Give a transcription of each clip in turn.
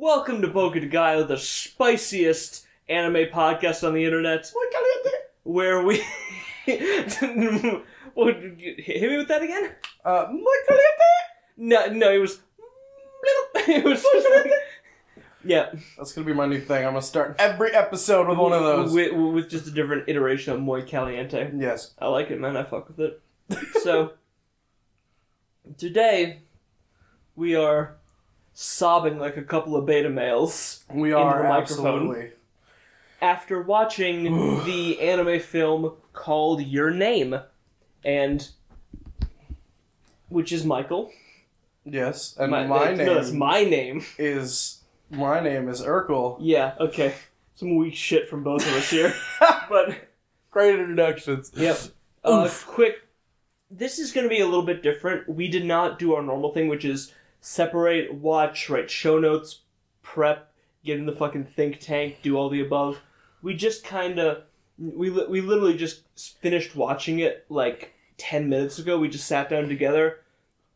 Welcome to Boca de Gallo, the spiciest anime podcast on the internet, Moy Caliente! where we. what, hit me with that again? Uh. No, no, it was. It was just like, yeah, That's gonna be my new thing. I'm gonna start every episode with one of those. with, with just a different iteration of Muy Caliente. yes. I like it, man. I fuck with it. So, today, we are sobbing like a couple of beta males We Into are the microphone. absolutely. after watching the anime film called Your Name, and which is Michael. Yes, and My, my, uh, name No, that's my name. is my name is Urkel. Yeah. Okay. Some weak shit from both of us here, but Great introductions. Yep. Uh, quick. This is going to be a little bit different. We did not do our normal thing, which is separate, watch, write show notes, prep, get in the fucking think tank, do all the above. We just kind of we li- we literally just finished watching it like ten minutes ago. We just sat down together.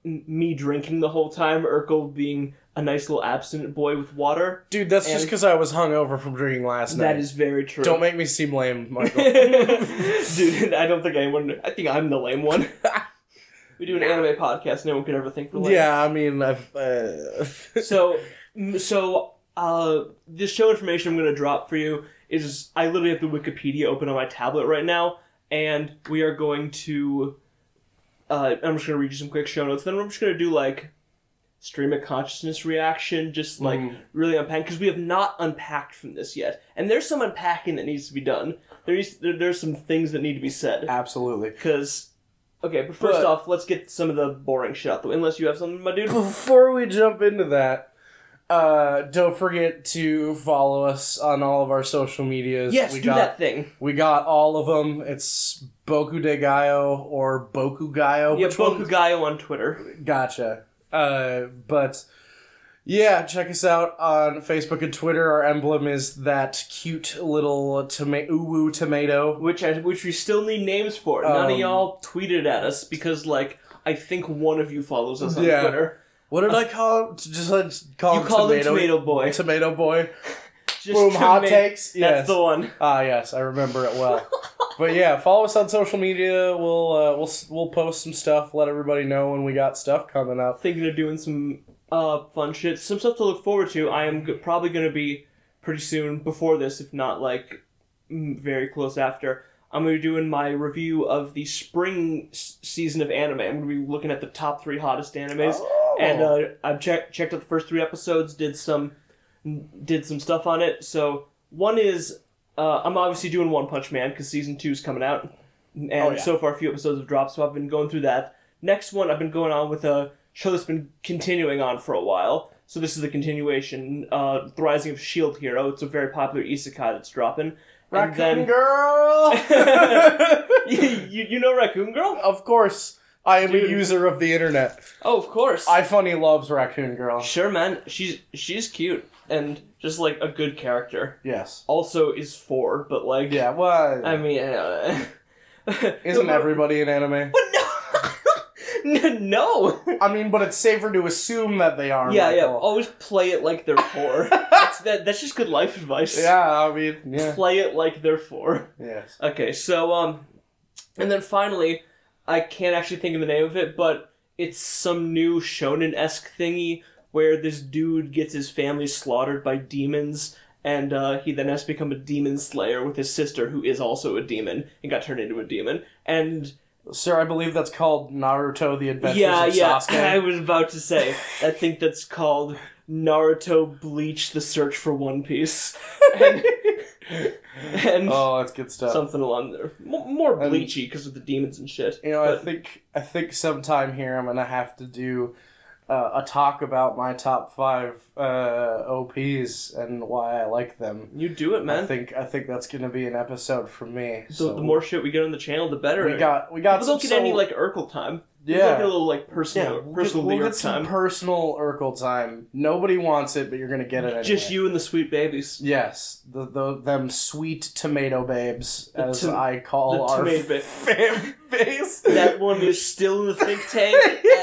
m- Me drinking the whole time, Urkel being a nice little abstinent boy with water. Dude, that's just because I was hungover from drinking last night. That is very true. Don't make me seem lame, Michael. Dude, I don't think anyone. I think I'm the lame one. we do an anime podcast. No one could ever think we're lame. yeah, I mean, I've, uh... So, mm, so uh, this show information I'm going to drop for you is I literally have the Wikipedia open on my tablet right now, and we are going to. Uh, I'm just going to read you some quick show notes. Then I'm just going to do like stream of consciousness reaction, just like Mhm. really unpack because we have not unpacked from this yet, and there's some unpacking that needs to be done. There needs, there, there's some things that need to be said. absolutely. Because, okay, but first But- off, let's get some of the boring shit out the way. Unless you have something, my dude. Before we jump into that, uh, don't forget to follow us on all of our social medias. Yes, we do got that thing. we got all of them. It's Boku de Gaio or Boku Gaio. Yeah, Which one? Bokugayo on Twitter. Gotcha. Uh, but yeah, check us out on Facebook and Twitter. Our emblem is that cute little tomato, uwu tomato. Which I, which we still need names for. None of Um, y'all tweeted at us because, like, I think one of you follows us on Yeah. Twitter. What did I call him? Just like, call You him called him tomato, Tomato Boy. Tomato boy. Just Boom, hot toma- takes. That's the one. Ah, yes, I remember it well. but yeah, follow us on social media. We'll uh, we'll we'll post some stuff. Let everybody know when we got stuff coming up. Thinking of doing some uh, fun shit. Some stuff to look forward to. I am g- probably going to be pretty soon before this, if not, like, very close after. I'm going to be doing my review of the spring s- season of anime. I'm going to be looking at the top three hottest animes. Oh. and uh, I've checked checked out the first three episodes. Did some did some stuff on it. So one is uh, I'm obviously doing One Punch Man because season two is coming out, and Oh, yeah. so far a few episodes have dropped. So I've been going through that. Next one I've been going on with a show that's been continuing on for a while. So this is the continuation, uh, The Rising of Shield Hero. It's a very popular isekai that's dropping. And Raccoon then Girl. you, you, you know Raccoon Girl? of course, I am Dude. a user of the internet. Oh, of course. I funny loves Raccoon Girl. Sure, man. She's she's cute and just like a good character. Yes. Also, is four, but like Yeah. Well, I mean, uh, isn't everybody in anime? No, no. I mean, but it's safer to assume that they are. Yeah, yeah. Always play it like they're four. that's, that, that's just good life advice. Yeah, I mean, yeah. Play it like they're four. Yes. Okay, so um, and then finally, I can't actually think of the name of it, but it's some new shonen esque thingy where this dude gets his family slaughtered by demons, and uh, he then has to become a demon slayer with his sister, who is also a demon and got turned into a demon. And Sir, I believe that's called Naruto: The Adventures yeah, of yeah, Sasuke. I was about to say, I think that's called Naruto Bleach: The Search for One Piece, and, and oh, that's good stuff. something along there, more, more bleachy because of the demons and shit. You know, I think I think sometime here I'm gonna have to do uh, a talk about my top five uh, OPs and why I like them. You do it, man. I think I think that's gonna be an episode for me. So So the more shit we get on the channel, the better. we got we got People don't some get any like Urkel time. Yeah. like a little like personal, we'll personal get, we'll New York time. personal Urkel time. Nobody wants it, but you're gonna get it anyway. Just you and the sweet babies. Yes, the, the them sweet tomato babes, The as tom- I call our tomato fan base. That one is still in the think tank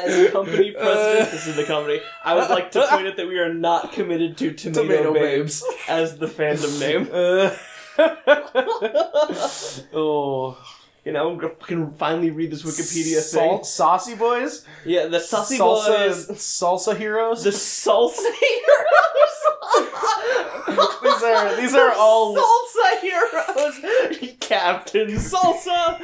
as company president. This is the company. I would like to point out that we are not committed to Tomato, Tomato Babes, babes. as the fandom name. Uh, oh, You know, I'm gonna fucking finally read this Wikipedia Sal- thing. Saucy boys, Yeah, the Sussy salsa, Boys. salsa heroes. The salsa heroes. these are these are all salsa heroes. Captain Salsa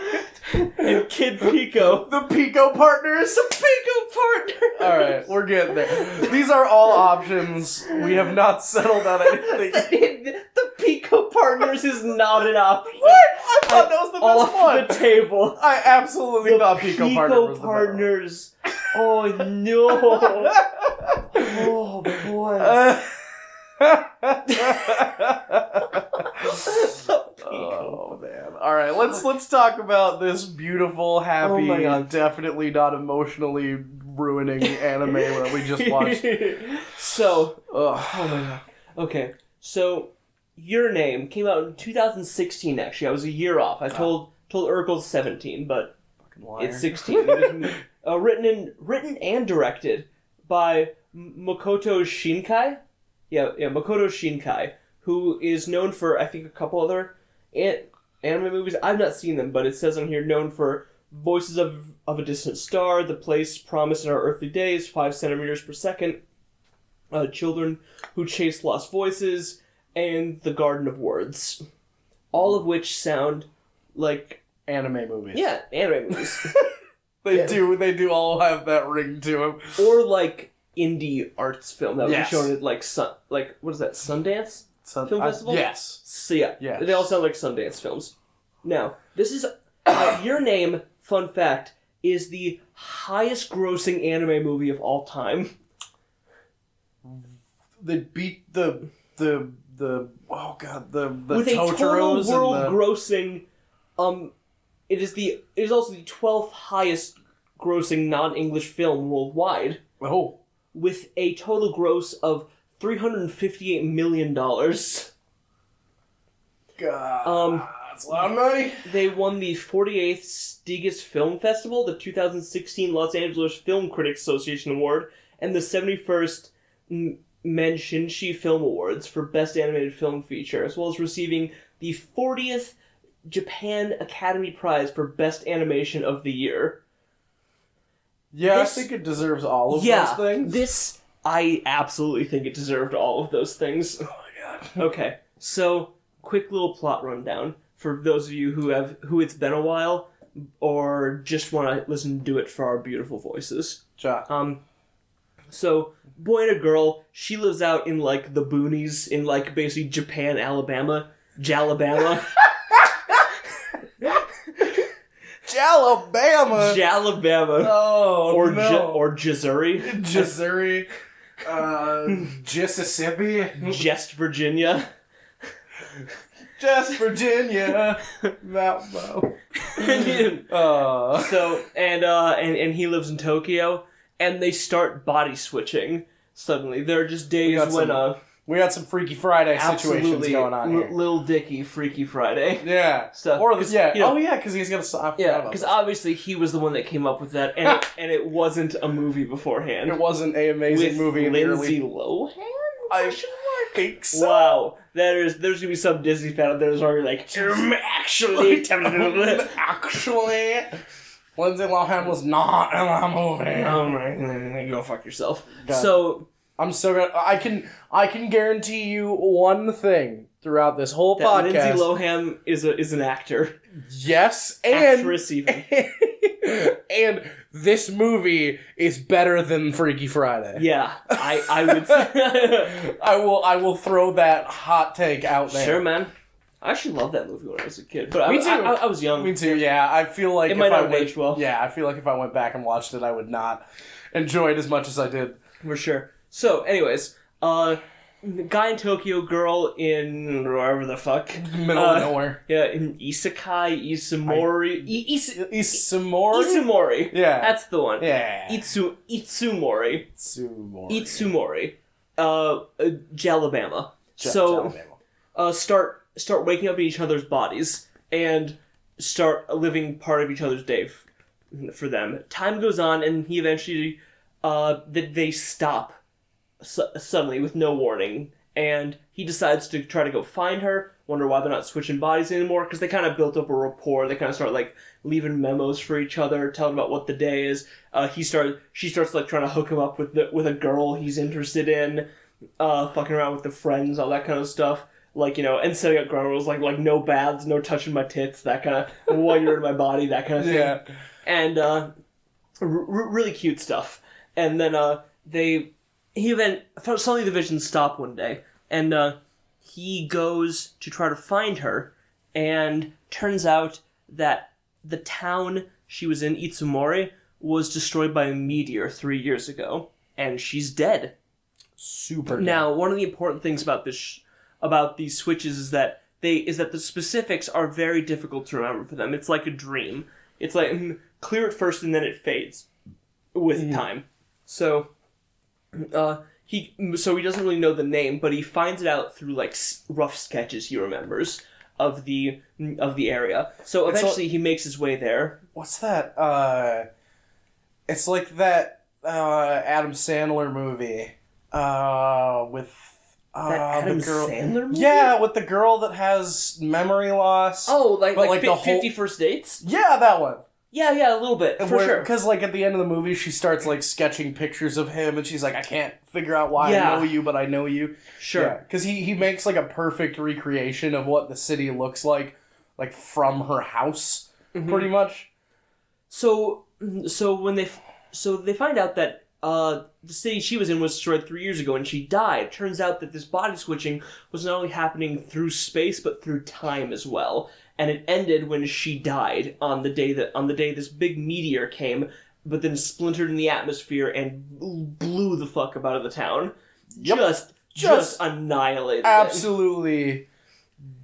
and Kid Pico. the Pico partners. The Pico partner. All right, we're getting there. These are all options. We have not settled on anything. the, the Pico partners is not an option. What? I thought that was the best Off one. the table. I absolutely The thought Pico, partner was the partners. Oh no. Oh boy. Uh, oh man! All right, let's let's talk about this beautiful, happy, Oh my God. definitely not emotionally ruining the anime that we just watched. so, Ugh. oh my god. Okay, so your name came out in 2016. Actually, I was a year off. I told told Urkel's 17, but Fucking liar. it's 16. It was, uh, written and written and directed by M- Makoto Shinkai. Yeah, yeah, Makoto Shinkai, who is known for I think a couple other an- anime movies. I've not seen them, but it says on here known for Voices of of a Distant Star, The Place, promised in Our Earthly Days, Five Centimeters Per Second, uh, Children Who Chase Lost Voices, and The Garden of Words. All of which sound like anime movies. yeah, anime movies. they yeah. do. They do all have that ring to them. or like indie arts film that Yes. be shown at like sun like what is that Sundance? So, Film I- festival? yes. So yeah, Yes. they all sound like Sundance films. Now this is uh, your name. Fun fact is the highest grossing anime movie of all time. They beat the the the oh god the the with a total world the, grossing um it is the it is also the 12th highest grossing non-english film worldwide. Oh. With a total gross of 358 million dollars. God. Um, that's a lot of money. they won the 48th Sitges Film Festival, the 2016 Los Angeles Film Critics Association Award, and the 71st M- Manshinshi Film Awards for Best Animated Film Feature, as well as receiving the 40th Japan Academy Prize for Best Animation of the Year. Yeah, This- I think it deserves all of yeah, those things. this I absolutely think it deserved all of those things. oh my god. Okay, so quick little plot rundown for those of you who have who it's been a while or just want to listen to it for our beautiful voices. Ja. Um, so boy and a girl, she lives out in like the boonies in like basically Japan, Alabama, Jalabama, Jalabama. Jalabama, oh or no. J- or Jazuri, Missouri. Uh, Mississippi. Jest Virginia. Just Virginia. Mount Mo. Uh, so and uh and, and he lives in Tokyo and they start body switching suddenly. There are just days got when some uh we got some Freaky Friday situations going on L- here. Lil Dicky Freaky Friday. Yeah. Stuff. Or 'Cause, yeah. you know- oh yeah, because he's gonna. I forgot Yeah, because obviously he was the one that came up with that, and it, and it wasn't a movie beforehand. it wasn't a amazing with movie in the Lindsay early. Lohan. I think so. Wow, there's there's gonna be some Disney fan out there that's already like, "Um, actually, Actually, Lindsay Lohan was not in that movie. oh my, go fuck yourself. God. So I'm so gonna. I can. I can guarantee you one thing throughout this whole that podcast. Lindsay Lohan is a is an actor, yes, and actress even. and this movie is better than Freaky Friday. Yeah, I I would. Say, I will. I will throw that hot take out there. sure, man. I actually loved that movie when I was a kid, but Me I, too. I, I, I was young. Me too. Yeah, I feel like It if might not went, well. Yeah, I feel like if I went back and watched it, I would not enjoy it as much as I did. For sure. So, anyways, uh, guy in Tokyo, girl in wherever the fuck. Middle Uh, of nowhere. Yeah, in Isekai, Isamori, I- Is- Isumori? Isumori. Yeah. That's the one. yeah. Itsu Itsumori. Itsumori. Itsumori. Uh, uh Jalabama. Ja- so Alabama. uh start start waking up in each other's bodies and start living part of each other's day f- for them. Time goes on and he eventually uh that they stop su- suddenly with no warning and he decides to try to go find her wonder why they're not switching bodies anymore because they kind of built up a rapport they kind of start like leaving memos for each other telling about what the day is uh, he starts, she starts like trying to hook him up with the, with a girl he's interested in uh, fucking around with the friends all that kind of stuff like you know and setting up ground rules like like no baths no touching my tits that kind of while you're in my body that kind of thing Yeah. and uh, r- r- really cute stuff. And then uh, they he then suddenly the visions stop one day, and uh, he goes to try to find her, and turns out that the town she was in, Itsumori, was destroyed by a meteor three years ago, and she's dead. Super. Now, one of the important things about this sh- about these switches is that they is that the specifics are very difficult to remember for them. It's like a dream. It's like mm, clear at first and then it fades with time. So, uh, he so he doesn't really know the name, but he finds it out through like rough sketches he remembers of the of the area. So It's eventually he makes his way there. What's that? Uh, it's like that uh, Adam Sandler movie uh, with uh, That Adam the girl. Sandler movie? Yeah, with the girl that has memory loss. Oh, like But, like, like, the whole- Fifty First Dates. yeah, that one. Yeah, yeah, a little bit for sure. Because like at the end of the movie, she starts like sketching pictures of him, and she's like, "I can't figure out why Yeah. I know you, but I know you." Sure. because he he makes like a perfect recreation of what the city looks like, like from her house, Mm-hmm. pretty much. So, so when they, so they find out that uh, the city she was in was destroyed three years ago, and she died. Turns out that this body switching was not only happening through space but through time as well, and it ended when she died on the day that on the day this big meteor came, but then splintered in the atmosphere and blew the fuck up out of the town. Yep. Just, just, Just annihilated. it. Absolutely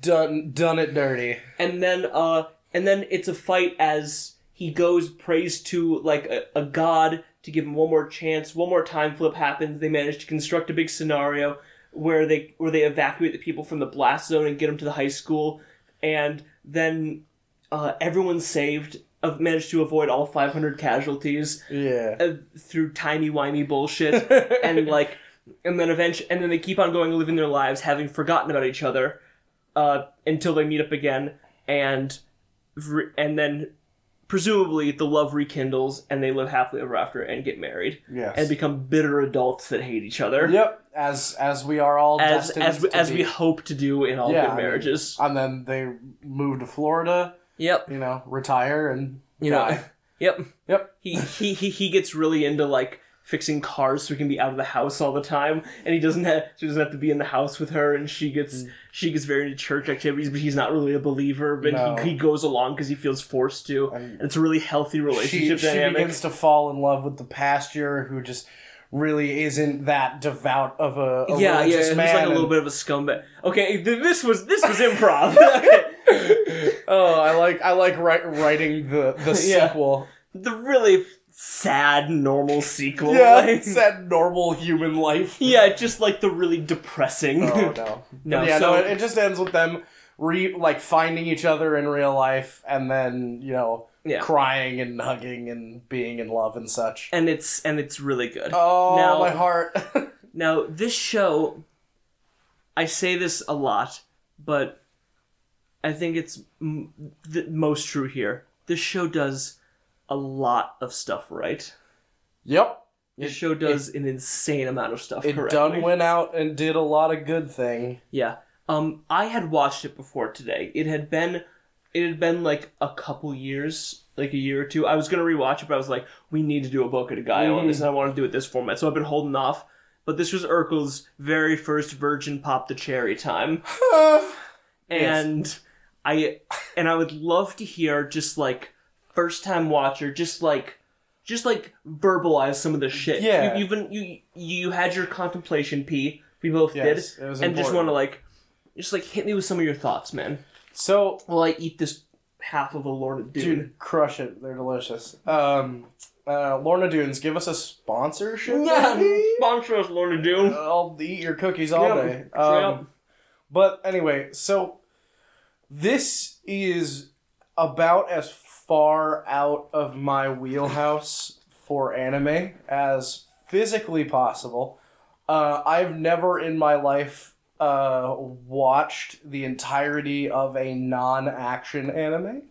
done done it dirty. and then uh and then it's a fight as he goes prays to like a, a god to give him one more chance one more time flip happens they manage to construct a big scenario where they where they evacuate the people from the blast zone and get them to the high school and then uh, everyone's saved uh, managed to avoid all 500 casualties Yeah. uh, through tiny whiny bullshit and like and then eventually and then they keep on going living their lives having forgotten about each other uh, until they meet up again and and then presumably the love rekindles and they live happily ever after and get married Yes. and become bitter adults that hate each other Yep, as as we are all as destined as as be. we hope to do in all Yeah, I good mean- marriages and then they move to Florida, yep you know, retire and you know yep Yep. he, he he he gets really into like fixing cars so he can be out of the house all the time and he doesn't have she doesn't have to be in the house with her and she gets mm. she gets very into church activities but he's not really a believer but No. he, he goes along because he feels forced to And and it's a really healthy relationship she dynamic begins to fall in love with the pastor who just really isn't that devout of a, a yeah, yeah, he's like a little and- bit of a scumbag. Okay, th- this was this was improv. oh, I like I like write, writing the the Yeah. sequel. The really sad normal sequel. Yeah, like- that normal human life. yeah, just like the really depressing. Oh no, No, yeah, so- no. It, it just ends with them re like finding each other in real life, and then you know Yeah. crying and hugging and being in love and such. and it's and it's really good. Oh, Now- my heart. Now, this show, I say this a lot, but I think it's m- the most true here. This show does a lot of stuff right. yep, This show does an insane amount of stuff it correctly. done went out and did a lot of good thing. Yeah. Um, I had watched it before today. It had been, it had been like a couple years, like a year or two. I was gonna rewatch it, but I was like, we need to do a book at a guy on this, and I want to do it this format. So I've been holding off. But this was Urkel's very first Virgin Pop the Cherry time, and I, and I would love to hear just like first time watcher, just like. Just like verbalize some of the shit. Yeah. you, you've been you you had your contemplation pee We both Yes, did, it was and just want to like, just like hit me with some of your thoughts, man. just like hit me with some of your thoughts, man. Just like hit me with some of your thoughts, man. So, While I eat this half of a Lorna Doone. dude, crush it. They're delicious. Um, uh, Lorna Doones, give us a sponsorship. Yeah, sponsor us, Lorna Doone. I'll eat your cookies all Yeah, day. Um. But anyway, so this is about as far out of my wheelhouse for anime as physically possible. Uh, I've never in my life uh, watched the entirety of a non action anime.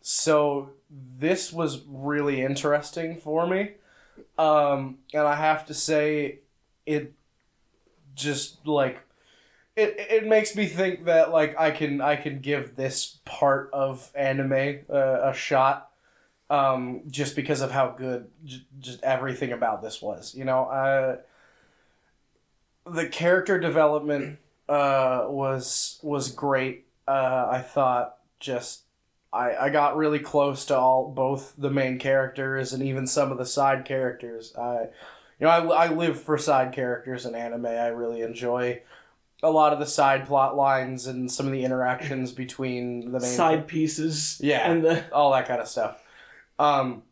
So this was really interesting for me. Um, and I have to say, it just like it it makes me think that like I can I can give this part of anime uh, a shot um just because of how good j- just everything about this was you know? Uh the character development uh was was great. Uh I thought just I I got really close to all both the main characters and even some of the side characters. I you know I, I live for side characters in anime. I really enjoy a lot of the side plot lines and some of the interactions between the main Side pieces. Yeah. And the all that kind of stuff. Um,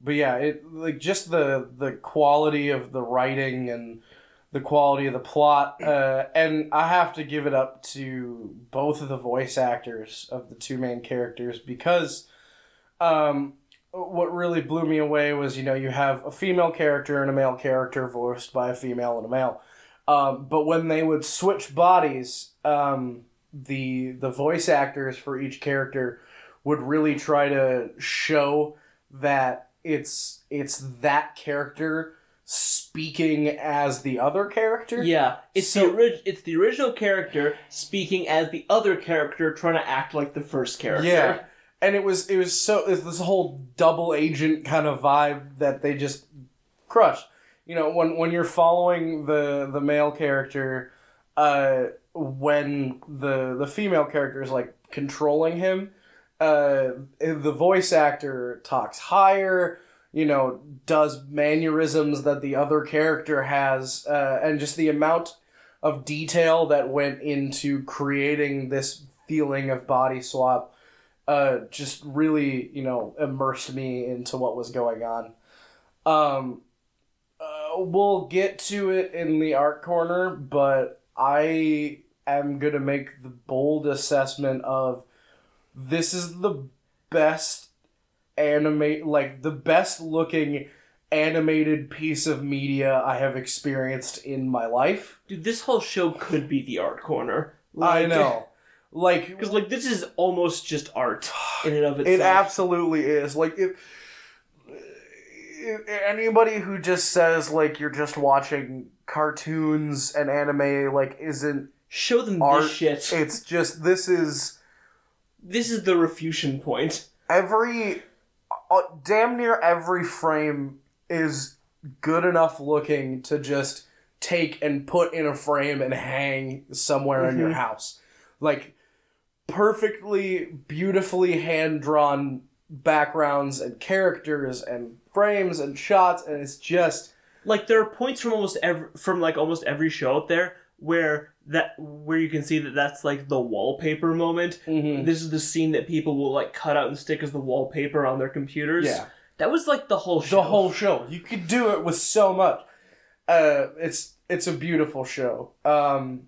but yeah, it like just the the quality of the writing and the quality of the plot, uh, and I have to give it up to both of the voice actors of the two main characters because, um, what really blew me away was you know you have a female character and a male character voiced by a female and a male, um, but when they would switch bodies, um, the the voice actors for each character would really try to show that it's it's that character speaking as the other character. yeah, it's So- the orig- it's the original character speaking as the other character trying to act like the first character. Yeah. And it was it was so it was this whole double agent kind of vibe that they just crushed. You know, when when you're following the the male character, uh, when the the female character is like controlling him, uh, the voice actor talks higher. You know, does mannerisms that the other character has, uh, and just the amount of detail that went into creating this feeling of body swap uh, just really, you know, immersed me into what was going on. Um, we'll get to it in the art corner, but I am going to make the bold assessment of this is the best animate, like the best looking animated piece of media I have experienced in my life. Dude, this whole show could be the art corner. I know. Like Because, like, this is almost just art in and of itself. It absolutely is. Like if anybody who just says like you're just watching cartoons and anime like isn't Show them art. this shit. It's just this is This is the refusion point. every uh, damn near every frame is good enough looking to just take and put in a frame and hang somewhere in your Mhm. house. Like perfectly beautifully hand drawn backgrounds and characters and frames and shots and it's just Like, there are points from almost every, from, like, almost every show out there where that, where you can see that that's, like, the wallpaper moment. This is the scene that people will, like, cut out and stick as the wallpaper on their computers. yeah. That was, like, the whole show. the whole show. You could do it with so much. Uh, it's it's a beautiful show. Um,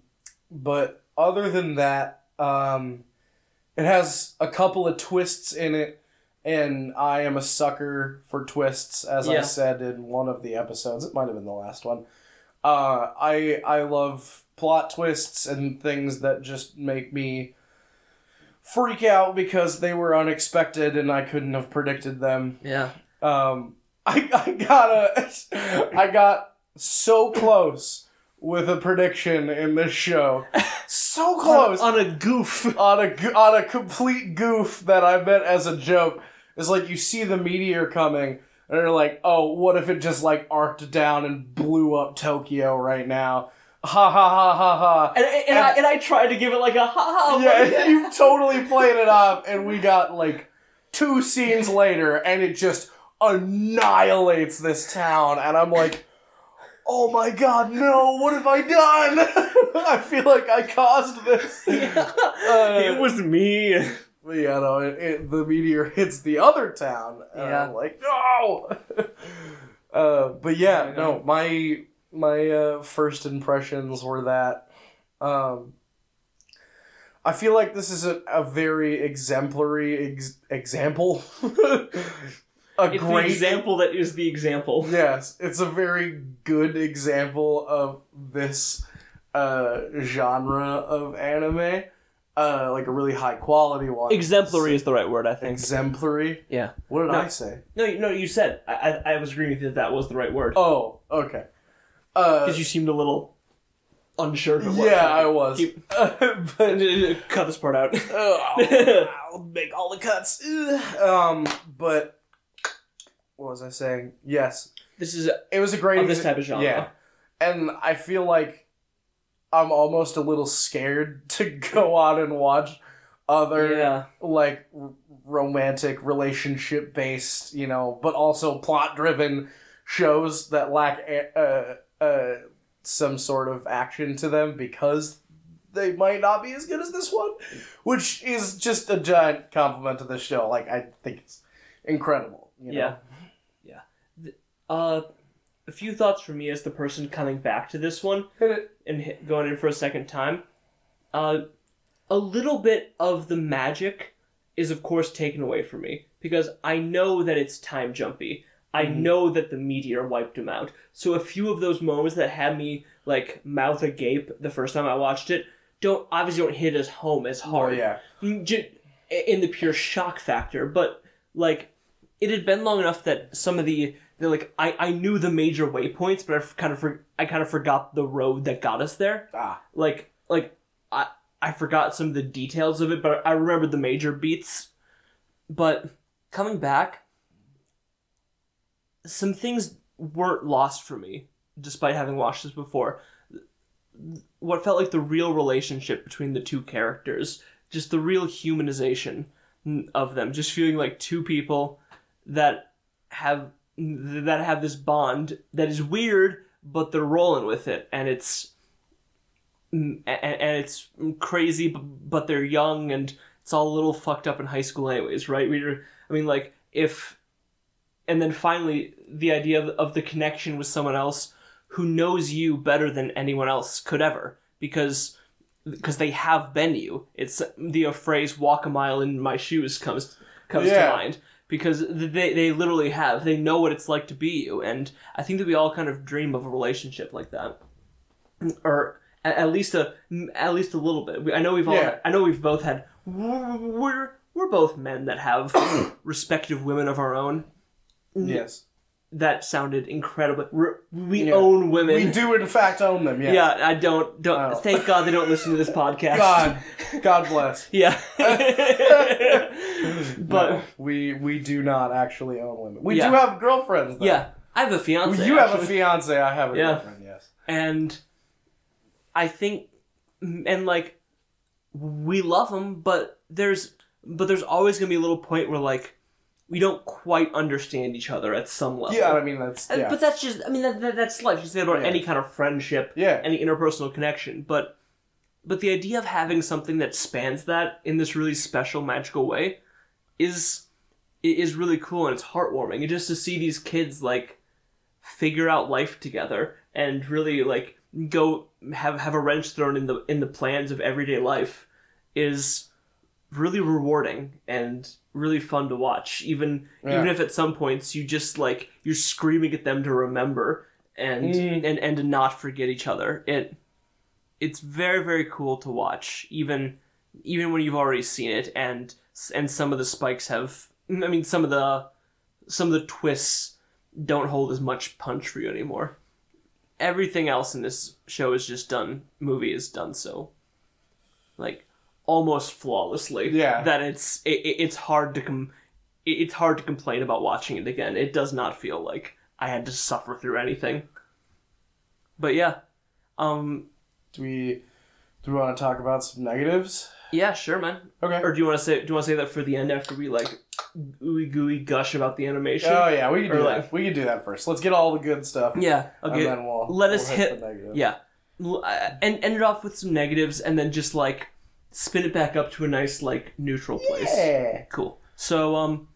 but other than that, um, it has a couple of twists in it, and I am a sucker for twists, as I said in one of the episodes. It might have been the last one. Uh, I I love plot twists and things that just make me freak out because they were unexpected and I couldn't have predicted them. Yeah. Um, I, I got a, I got so close with a prediction in this show, so close On, on a goof. on a on a complete goof that I meant as a joke. It's like you see the meteor coming, and you're like, "Oh, what if it just like arced down and blew up Tokyo right now?" Ha ha ha ha ha. And, and, I, and I tried to give it, like, a ha ha. Yeah, you totally played it off, and we got like two scenes later, and it just annihilates this town, and I'm like, oh my god, no, what have I done? I feel like I caused this. Uh, it was me. But yeah, no, it, it, the meteor hits the other town. And Yeah. I'm like, no! uh, but yeah, no, my my uh, first impressions were that um, I feel like this is a, a very exemplary ex- example. a It's great example that is the example. Yes, it's a very good example of this uh, genre of anime. Uh, like a really high quality one. Exemplary is the right word, I think. Exemplary. Yeah. What did No. I say? No, you- no, you said. I, I, I was agreeing with you that that was the right word. Oh, okay. Uh, Because you seemed a little unsure of what. yeah, I was. Keep- but Cut this part out. oh, I'll make all the cuts. Ugh. Um, but what was I saying? Yes, This is it was a great of this exa- type of genre. Yeah, and I feel like I'm almost a little scared to go on and watch other Yeah. like r- romantic relationship based, you know, but also plot driven shows that lack a- uh, uh, some sort of action to them because they might not be as good as this one, which is just a giant compliment to the show. Like I think it's incredible. You know? Yeah. Yeah. Uh, a few thoughts for me as the person coming back to this one and going in for a second time. Uh, a little bit of the magic is, of course, taken away from me because I know that it's time jumpy. I Mhm. know that the meteor wiped him out. So a few of those moments that had me like mouth agape the first time I watched it don't obviously don't hit as home as hard. Oh hard yeah. Mm, in the pure shock factor, but like it had been long enough that some of the the like I, I knew the major waypoints, but I f- kind of for, I kind of forgot the road that got us there. Ah. Like like I I forgot some of the details of it, but I remembered the major beats. But coming back, some things weren't lost for me, despite having watched this before. What felt like the real relationship between the two characters, just the real humanization of them, just feeling like two people that have that have this bond that is weird, but they're rolling with it, and it's and, and it's crazy, but, they're young, and it's all a little fucked up in high school, anyways, right? We, were- I mean, like if, and then finally the idea of, of the connection with someone else who knows you better than anyone else could ever, because because they have been you. It's the phrase "walk a mile in my shoes" comes comes Yeah. to mind because they they literally have they know what it's like to be you, and I think that we all kind of dream of a relationship like that, or at, at least a at least a little bit. I know we've all Yeah. I know we've both had we're we're both men that have respective women of our own. Yes. That sounded incredible. We're, we Yeah. own women. We do in fact own them. Yes. Yeah, I don't don't. Oh. Thank God they don't listen to this podcast. God. God bless. Yeah. but No, we we do not actually own women. We Yeah. do have girlfriends. Though. yeah, I have a fiance. you have a fiance. I have a Yeah. girlfriend. Yes. and I think, and like, we love them, but there's but there's always gonna be a little point where like we don't quite understand each other at some level. Yeah, I mean that's yeah. But that's just, I mean, that, that, that's life. You say about Yeah. any kind of friendship, yeah. any interpersonal connection, but but the idea of having something that spans that in this really special, magical way is is really cool and it's heartwarming. And just to see these kids like figure out life together and really like go have have a wrench thrown in the in the plans of everyday life is really rewarding and really fun to watch even Yeah. even if at some points you just like you're screaming at them to remember and Mm. and and to not forget each other it it's very very cool to watch even even when you've already seen it and and some of the spikes have i mean some of the some of the twists don't hold as much punch for you anymore everything else in this show is just done movie is done so like almost flawlessly Yeah. that it's it, it- it's hard to com- it's hard to complain about watching it again it does not feel like i had to suffer through anything but yeah um Do we do we want to talk about some negatives? yeah sure man Okay. or do you want to say do you want to say that for the end after we like ooey gooey gush about the animation. Oh yeah, we can Or do like- that. We can do that first. Let's get all the good stuff. yeah. and Okay. then we'll let we'll us hit- the. Yeah. L- uh, And end it off with some negatives, and then just like spin it back up to a nice like neutral place. Yeah. Cool. So, um,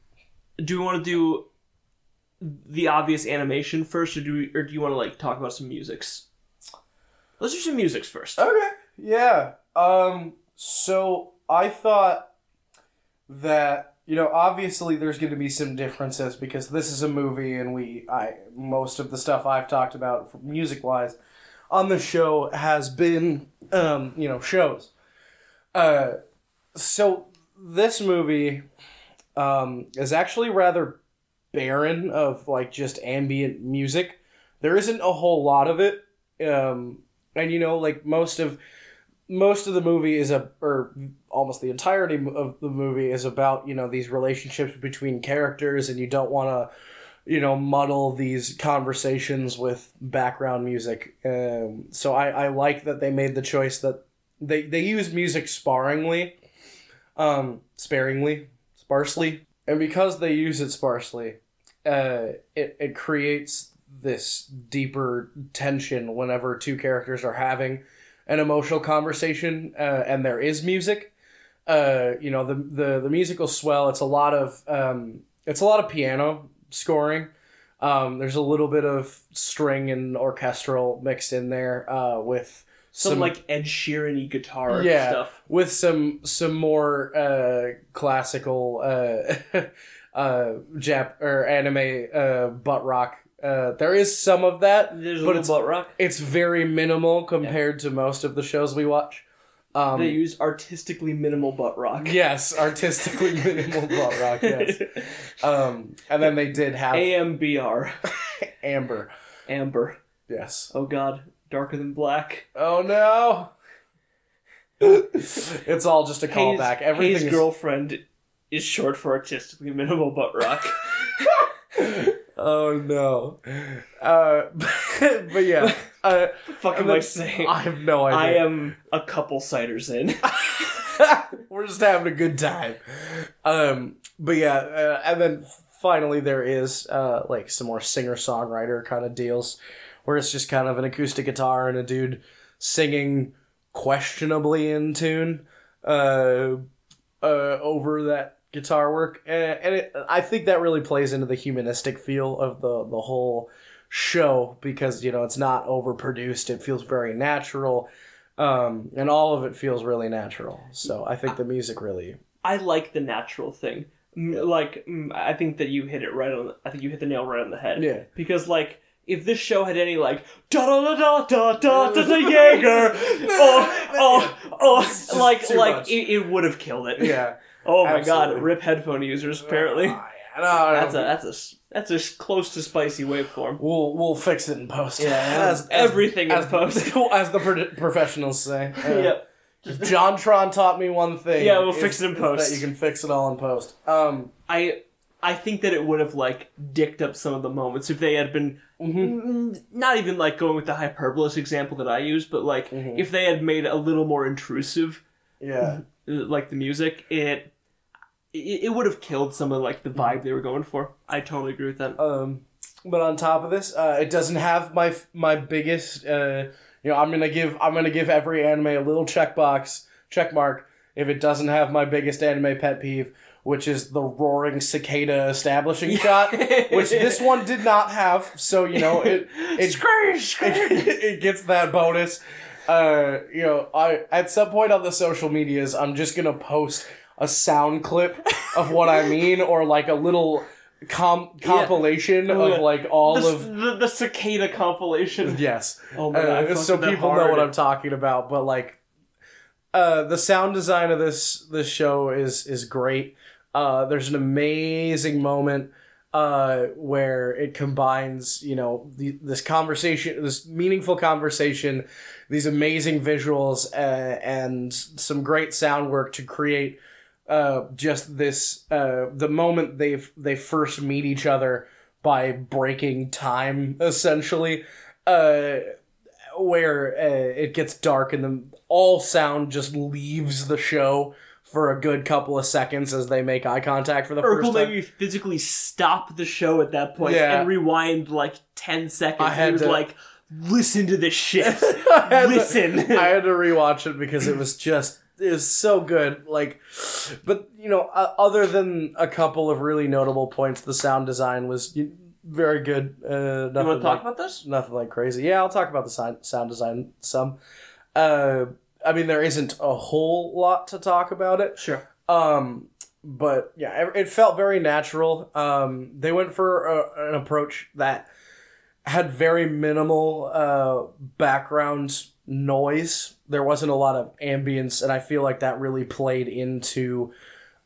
do we want to do the obvious animation first, or do we, or do you want to like talk about some musics? Let's do some musics first. Okay. Yeah. Um. So I thought that you know obviously there's going to be some differences because this is a movie and we I most of the stuff I've talked about music wise on the show has been um you know shows. Uh. So this movie um is actually rather barren of like just ambient music. There isn't a whole lot of it. Um and you know like most of most of the movie is a or almost the entirety of the movie is about you know these relationships between characters and you don't want to you know muddle these conversations with background music um, so I, I like that they made the choice that they they use music sparingly um sparingly sparsely. And because they use it sparsely uh it, it creates this deeper tension whenever two characters are having an emotional conversation uh, and there is music. Uh, you know the, the the musical swell it's a lot of um, it's a lot of piano scoring. Um, there's a little bit of string and orchestral mixed in there uh, with Some, like Ed Sheeran guitar Yeah. stuff. with some some more uh, classical uh, uh, Jap or anime uh, butt rock. Uh, there is some of that. There's But little it's- butt rock. It's very minimal compared to most of the shows we watch. Um, they use artistically minimal butt rock. yes, artistically minimal butt rock. Yes, um, and then they did have AMBR. Amber. Amber. Yes. Oh god. Darker than black. Oh no. it's all just a callback. Everything Hayes' girlfriend is short for artistically minimal butt rock. oh no. Uh, but yeah, uh, the fuck am I saying? I have no idea. I am a couple ciders in. We're just having a good time. Um, but yeah, uh, and then finally there is uh, like some more singer songwriter kind of deals, where it's just kind of an acoustic guitar and a dude singing questionably in tune uh, uh, over that guitar work, and, and it, I think that really plays into the humanistic feel of the the whole show because you know it's not overproduced; it feels very natural um, and all of it feels really natural. So I think the music really. I like the natural thing. Like, I think that you hit it right on. I think you hit the nail right on the head. Yeah. Because like, if this show had any like da da da da da da da da Jaeger, oh oh oh, like like it, it would have killed it. Yeah. Oh my god, rip headphone users. Apparently, Oh, yeah. No, no, that's a that's a that's a close to spicy waveform. We'll we'll fix it in post. Yeah, as everything in as, post. as the pro- professionals say. Uh, yep. If taught me one thing. Yeah, we'll is- fix it in post. That you can fix it all in post. Um. I I think that it would have like dicked up some of the moments if they had been mm, not even like going with the hyperbolous example that I use, but like Mhm. if they had made a little more intrusive, Yeah. uh, like the music, it it, it would have killed some of like the vibe they were going for. I totally agree with that. Um, but on top of this, uh, it doesn't have my my biggest. Uh, you know, I'm gonna give I'm gonna give every anime a little checkbox check mark if it doesn't have my biggest anime pet peeve, which is the roaring cicada establishing shot, which this one did not have. So you know it it Screech, screech. it gets that bonus. Uh, you know, I at some point on the social medias, I'm just gonna post a sound clip of what I mean, or like a little com- compilation Oh, of like all the, of the, the cicada compilation. yes, Oh my god! Uh, so people know what I'm talking about. But like, uh, the sound design of this this show is is great. Uh, there's an amazing moment uh, where it combines, you know, the, this conversation, this meaningful conversation, these amazing visuals, uh, and some great sound work to create uh, just this uh, the moment they they first meet each other by breaking time essentially. Uh, where uh, it gets dark and then all sound just leaves the show for a good couple of seconds as they make eye contact for the first time. maybe physically stop the show at that point Yeah. and rewind like 10 seconds. I had he was to- like, listen to this shit. I had to- listen. I had to rewatch it because it was just it was so good. Like, but you know, uh, other than a couple of really notable points, the sound design was very good. Uh, you nothing want to talk like, about this? nothing like crazy. Yeah, I'll talk about the sound sound design some. Uh, I mean, there isn't a whole lot to talk about it. Sure. Um, but yeah, it, it felt very natural. Um, they went for a, an approach that had very minimal uh, background noise. There wasn't a lot of ambience, and I feel like that really played into,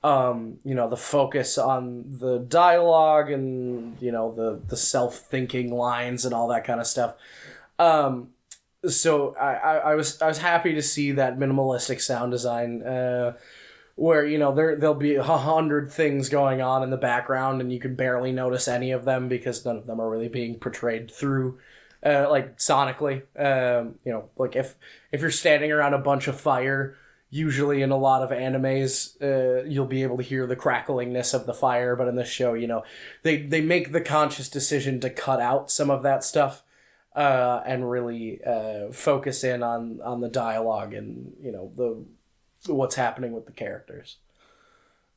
um, you know, the focus on the dialogue and you know the the self thinking lines and all that kind of stuff. Um, so I, I, I was I was happy to see that minimalistic sound design. Uh, where you know there there'll be a hundred things going on in the background and you can barely notice any of them because none of them are really being portrayed through uh, like sonically um, you know like if if you're standing around a bunch of fire usually in a lot of animes uh, you'll be able to hear the cracklingness of the fire but in this show you know they they make the conscious decision to cut out some of that stuff uh, and really uh, focus in on on the dialogue and you know the what's happening with the characters.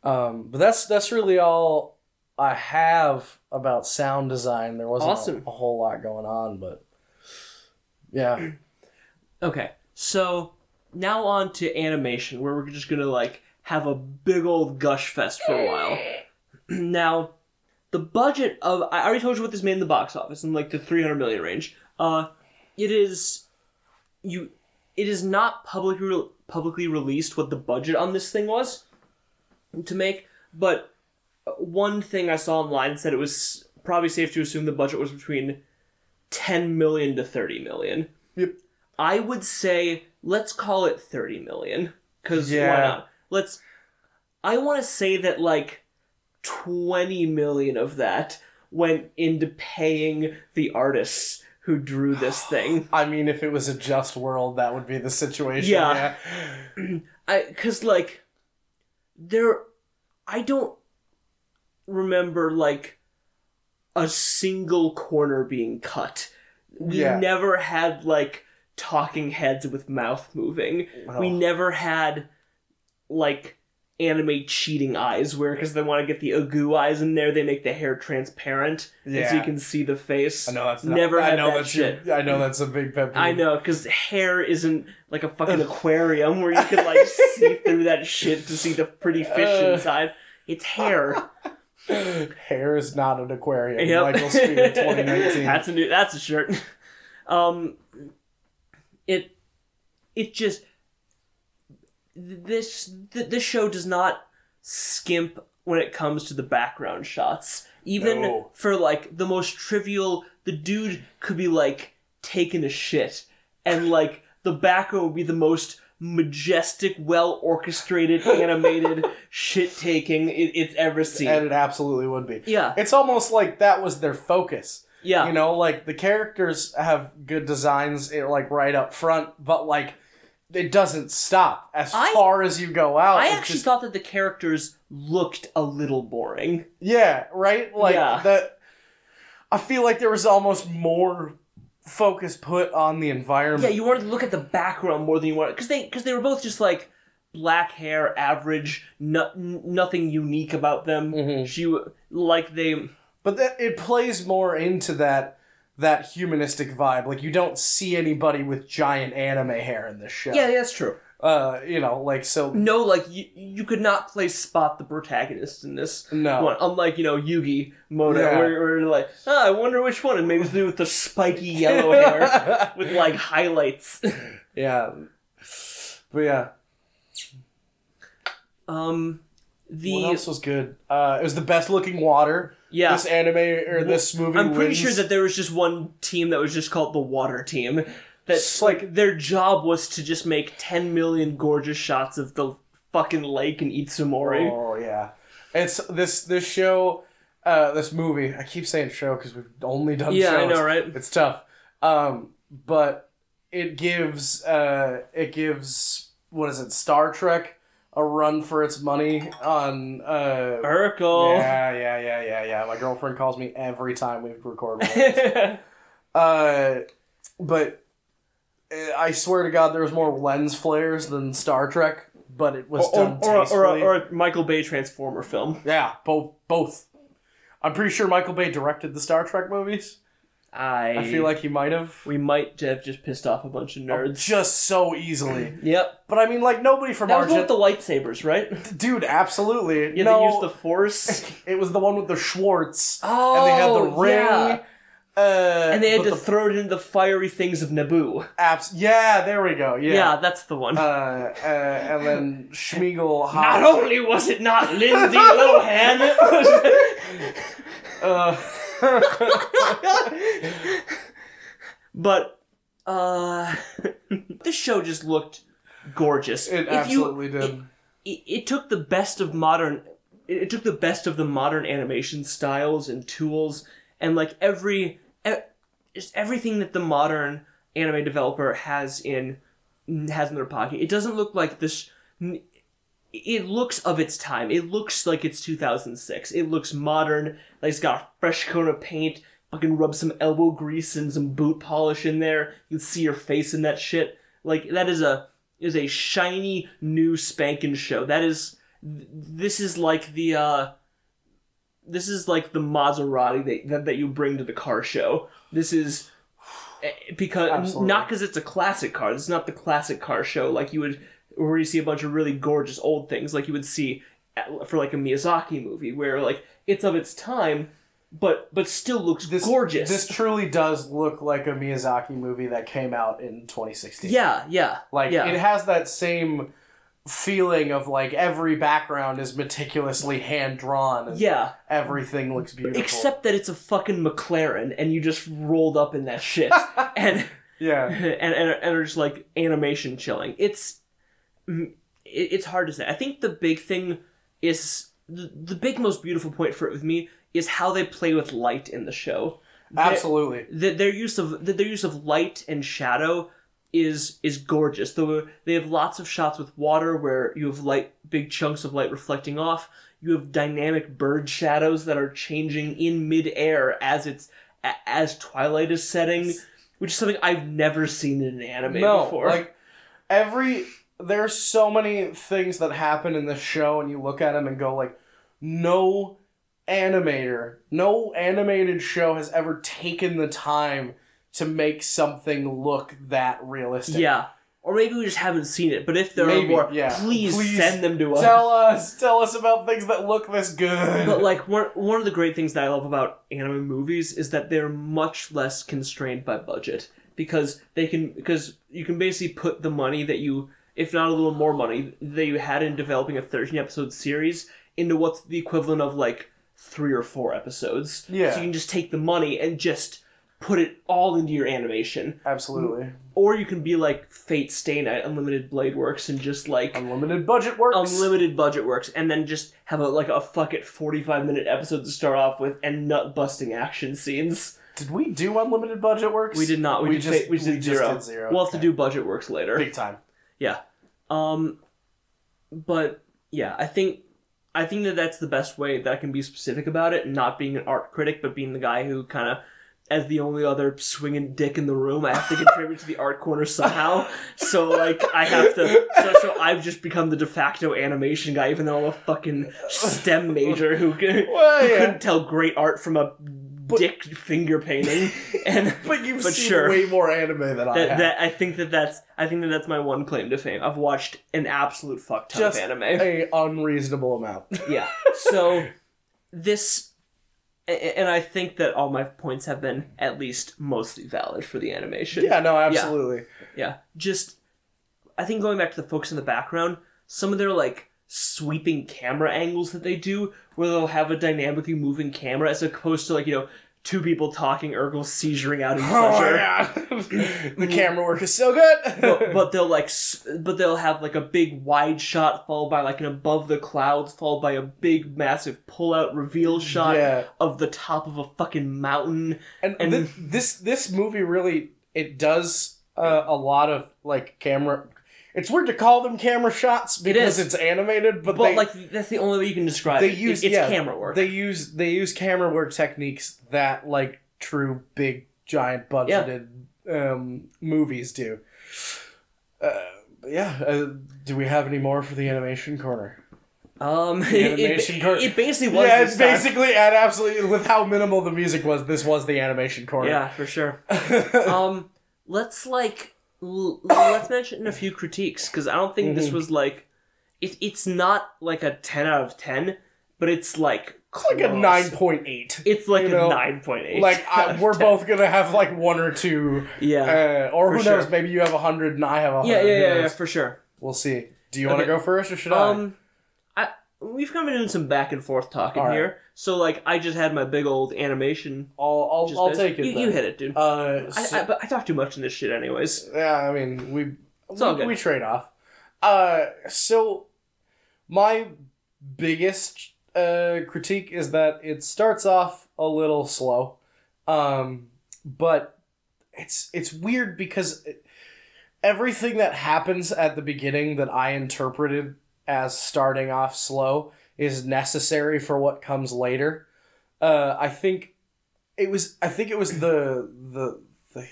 Um, but that's that's really all I have about sound design. There wasn't a- a, whole lot going on, but yeah, Okay, so now on to animation, where we're just gonna like have a big old gush fest for a while. now, the budget of I already told you what this made in the box office in like the 300 million range. Uh, it is you. It is not publicly publicly released what the budget on this thing was to make, but one thing I saw online said it was probably safe to assume the budget was between 10 million to 30 million. Yep. I would say let's call it 30 million cuz why not? Let's I want to say that like 20 million of that went into paying the artists who drew this thing. I mean, if it was a just world, that would be the situation. Yeah. yeah. I cuz like there I don't remember like a single corner being cut. We Yeah. never had like talking heads with mouth moving. We Oh. never had like anime cheating eyes where because they want to get the agu eyes in there they make the hair transparent and so you can see the face I know that's not, Never I know that that's shit. Your, I know that's a big pet peeve. I know, because hair isn't like a fucking aquarium where you can like see through that shit to see the pretty fish Uh. inside. It's hair. Hair is not an aquarium. Yep. Michael Spear, 2019. that's a new. That's a shirt. Um, it, it just this th- this show does not skimp when it comes to the background shots. Even No. for like the most trivial, the dude could be like taking a shit, and like the background would be the most majestic, well orchestrated, animated shit taking it, it's ever seen. and it absolutely would be. yeah, It's almost like that was their focus. yeah. You know, like the characters have good designs, eh, like right up front, but like it doesn't stop as I- far as you go out. I actually just- thought that the characters looked a little boring. yeah, right. Like Yeah. that. I feel like there was almost more focus put on the environment. Yeah, you wanted to look at the background more than you wanted because they because they were both just like black hair, average, no, nothing unique about them. Mhm. She like they But that it plays more into that that humanistic vibe. Like you don't see anybody with giant anime hair in this show. yeah, that's true. Uh, you know, like so. No, like you you could not play Spot the protagonist in this. No. One, unlike you know Yugi Moto, Yeah. where, where you're like, oh, I wonder which one, and maybe the with the spiky yellow hair with like highlights. yeah. But yeah. um, the what else was good? Uh, it was the best looking water. Yeah, This anime or this movie. I'm pretty wins. sure that there was just one team that was just called the Water Team. That's like their job was to just make 10 million gorgeous shots of the fucking lake in Itomori. Oh yeah, it's this this show, uh, this movie. I keep saying show because we've only done yeah, shows. I know, right? It's tough. Um, but it gives uh, it gives what is it? Star Trek a run for its money on. Uh, Urkel. yeah, yeah, yeah, yeah, yeah. My girlfriend calls me every time we record. one uh, but uh, I swear to God, there was more lens flares than Star Trek, but it was or, done or, or, tastefully. or a Michael Bay Transformer film. yeah, both, both. I'm pretty sure Michael Bay directed the Star Trek movies. I, I feel like he might have. we might have just pissed off a bunch of nerds. Just so easily. Yep. But I mean, like, nobody from That was the one with the lightsabers, right? Dude, absolutely. Yeah, no, they used the Force. it was the one with the Schwartz. Oh, and they had the ring. yeah. Uh, And they had to the throw it into the fiery things of Naboo. apps. Yeah, there we go. Yeah, Yeah. that's the one. Uh, uh, and then Schmiegel. not only was it not Lindsay Lohan, Uh, but uh, this show just looked gorgeous. it If you- absolutely did. it, it took the best of modern it, it took the best of the modern animation styles and tools and like every just everything that the modern anime developer has in has in their pocket it doesn't look like this it looks of its time it looks like it's 2006 it looks modern like it's got a fresh coat of paint fucking rub some elbow grease and some boot polish in there you can see your face in that shit like that is a is a shiny new spanking show. That is, this is like the, uh, this is like the Maserati that, that, that you bring to the car show. This is eh, because Absolutely. not because it's a classic car. This is not the classic car show like you would where you see a bunch of really gorgeous old things like you would see at, for like a Miyazaki movie where like it's of its time, but but still looks This gorgeous. This truly does look like a Miyazaki movie that came out in 2016. yeah, yeah, Like yeah. it has that same feeling of like every background is meticulously hand drawn and yeah. everything looks beautiful. Except that it's a fucking McLaren, and you just rolled up in that shit, and yeah. and and, and are just like animation chilling. It's it, it's hard to say. I think the big thing is the, the big most beautiful point for it with me is how they play with light in the show. Absolutely. the, their use of the, their use of light and shadow is is gorgeous. Though they have lots of shots with water where you have light, big chunks of light reflecting off. You have dynamic bird shadows that are changing in midair as it's as twilight is setting, which is something I've never seen in an anime no, before. like every there's so many things that happen in this show, and you look at them and go like, no animator, no animated show has ever taken the time to make something look that realistic. yeah. Or maybe we just haven't seen it. But if there Maybe, are more, yeah. please, Please send them to us. Tell us, tell us about things that look this good. But like one one of the great things that I love about anime movies is that they're much less constrained by budget because they can because you can basically put the money that you if not a little more money that you had in developing a 13 episode series into what's the equivalent of like 3 or 4 episodes. Yeah. So you can just take the money and just put it all into your animation. Absolutely. Or you can be like Fate Stay Night Unlimited Blade Works and just like Unlimited budget works. unlimited budget works and then just have a like a fuck it 45 minute episode to start off with and nut busting action scenes Did we do unlimited budget works? we did not we, We did, just- fa- we we did just zero. did zero, we'll have to do budget works later Big time. Yeah um but yeah i think i think that that's the best way that i can be specific about it not being an art critic but being the guy who kind of as the only other swinging dick in the room, I have to contribute to the art corner somehow. So like, I have to. So, so I've just become the de facto animation guy, even though I'm a fucking STEM major who, Well, who yeah. couldn't tell great art from a dick finger painting. And But you've But seen sure. way more anime than I have. that I think that that's I think that that's my one claim to fame. I've watched an absolute fuck ton Just of anime. a unreasonable amount. yeah. So this, and I think that all my points have been at least mostly valid for the animation. yeah, no, absolutely. Yeah. Just, I think going back to the folks in the background, some of their like sweeping camera angles that they do, where they'll have a dynamically moving camera as opposed to like you know two people talking, Urkel seizuring out in Oh pleasure. my god, the camera work is so good. but, but they'll like but they'll have like a big wide shot followed by like an above the clouds followed by a big massive pull out reveal shot Yeah. of the top of a fucking mountain and, and- thi- this this movie really it does uh, a lot of like camera it's weird to call them camera shots because is. it's animated, but, But they like that's the only way you can describe they it. use it's yeah, camera work. They use they use camera work techniques that like true big giant budgeted um, movies do. Uh, yeah, uh, do we have any more for the animation corner? um, The it, animation it, cor- it basically was. yeah, it's time. basically and absolutely with how minimal the music was. This was the animation corner. Yeah, for sure. um, let's like l- let's mention a few critiques because I don't think this Mhm. was like it. It's not like a ten out of ten, but it's like It's like a nine point eight. It's like know, a nine point eight. Like I, we're both gonna have like one or two, yeah. uh, or who sure. knows? Maybe you have a hundred and I have a hundred. yeah, yeah, yeah, yeah, for sure. We'll see. Do you want to Okay. go first or should Um, I we've kind of been doing some back and forth talking All right. here. So like, I just had my big old animation. I'll I'll, just I'll take it. You, then. you hit it, dude. Uh, I, so- I, but I talk too much in this shit, anyways. yeah, I mean we It's all we, good. we trade off. Uh, so my biggest uh critique is that it starts off a little slow, um, but it's it's weird because it, everything that happens at the beginning that I interpreted as starting off slow is necessary for what comes later. Uh, I think it was. I think it was the the the.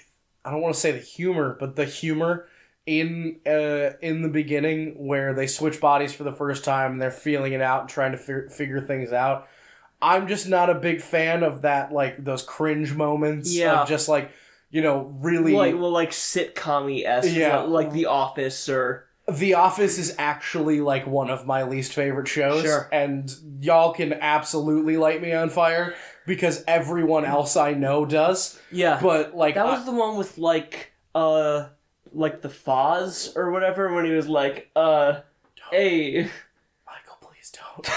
I don't want to say the humor, but the humor in uh in the beginning where they switch bodies for the first time and they're feeling it out and trying to fi- figure things out. I'm just not a big fan of that, like those cringe moments. Yeah. Of just like you know, really. Like well, like sitcom esque, Yeah. like The Office or The Office is actually like one of my least favorite shows. Sure. And y'all can absolutely light me on fire because everyone else I know does. yeah. But like that I- was the one with like uh like the Foz or whatever when he was like uh hey Michael, please don't.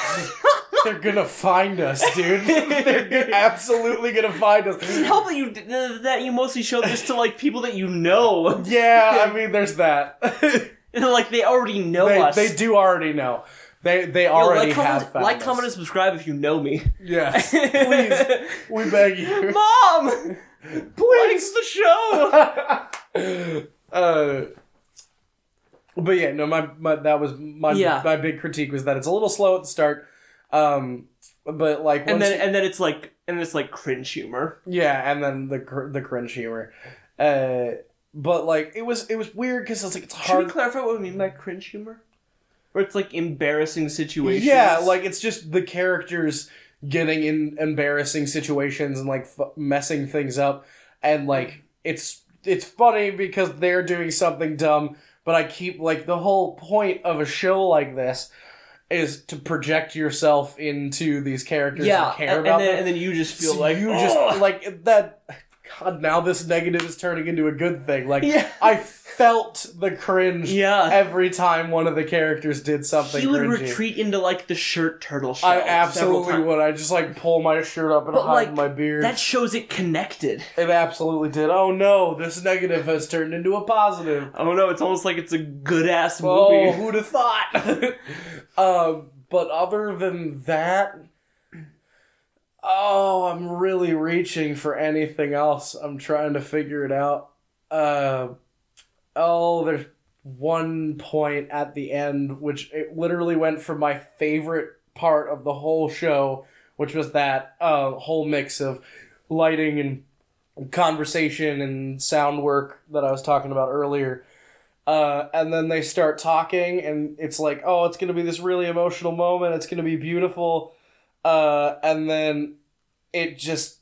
They're gonna find us, dude. They're absolutely gonna find us. help that you that you mostly show this to like people that you know Yeah, I mean, there's that. like they already know they, us. they do already know. They they Yo, already like, have comment, like, us. comment, and subscribe if you know me. Yes, please, we beg you. Mom, please the show. uh, but yeah, no, my, my that was my Yeah. my big critique was that it's a little slow at the start. Um, but like And then and then it's like and it's like cringe humor. Yeah, and then the the cringe humor. Uh, but like it was it was weird because it's like it's hard. Should we clarify what we mean by cringe humor? Or it's like embarrassing situations. Yeah, like it's just the characters getting in embarrassing situations and like f- messing things up, and like it's it's funny because they're doing something dumb. But I keep like the whole point of a show like this is to project yourself into these characters yeah, and care and, about and then them. and then you just feel So like you "Oh." just like that. God, now this negative is turning into a good thing. Like yeah, I felt the cringe yeah. every time one of the characters did something He would cringy. retreat into like the shirt turtle shell. I absolutely would. I just like pull my shirt up and But, hide like, my beard. That shows it connected. It absolutely did. Oh no, this negative has turned into a positive. Oh don't. It's almost like it's a good ass movie. Oh, movie. who'd have thought? um, but other than that, oh, I'm really reaching for anything else. I'm trying to figure it out. Uh, oh, there's one point at the end which it literally went from my favorite part of the whole show, which was that uh, whole mix of lighting and conversation and sound work that I was talking about earlier. Uh, and then they start talking, and it's like, oh, it's gonna be this really emotional moment. It's gonna be beautiful. Uh, and then it just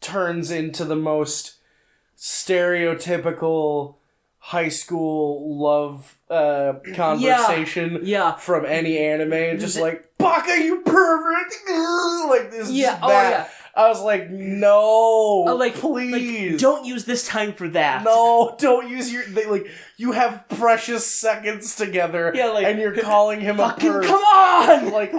turns into the most stereotypical high school love uh, conversation yeah. from any anime. and Just like, Baka, you pervert! like this, Yeah. Oh yeah. I was like, no, Uh, like, please, Like, don't use this time for that. no, don't use your they, like. You have precious seconds together, Yeah, like and you're calling him a fucking perv. come on. Like,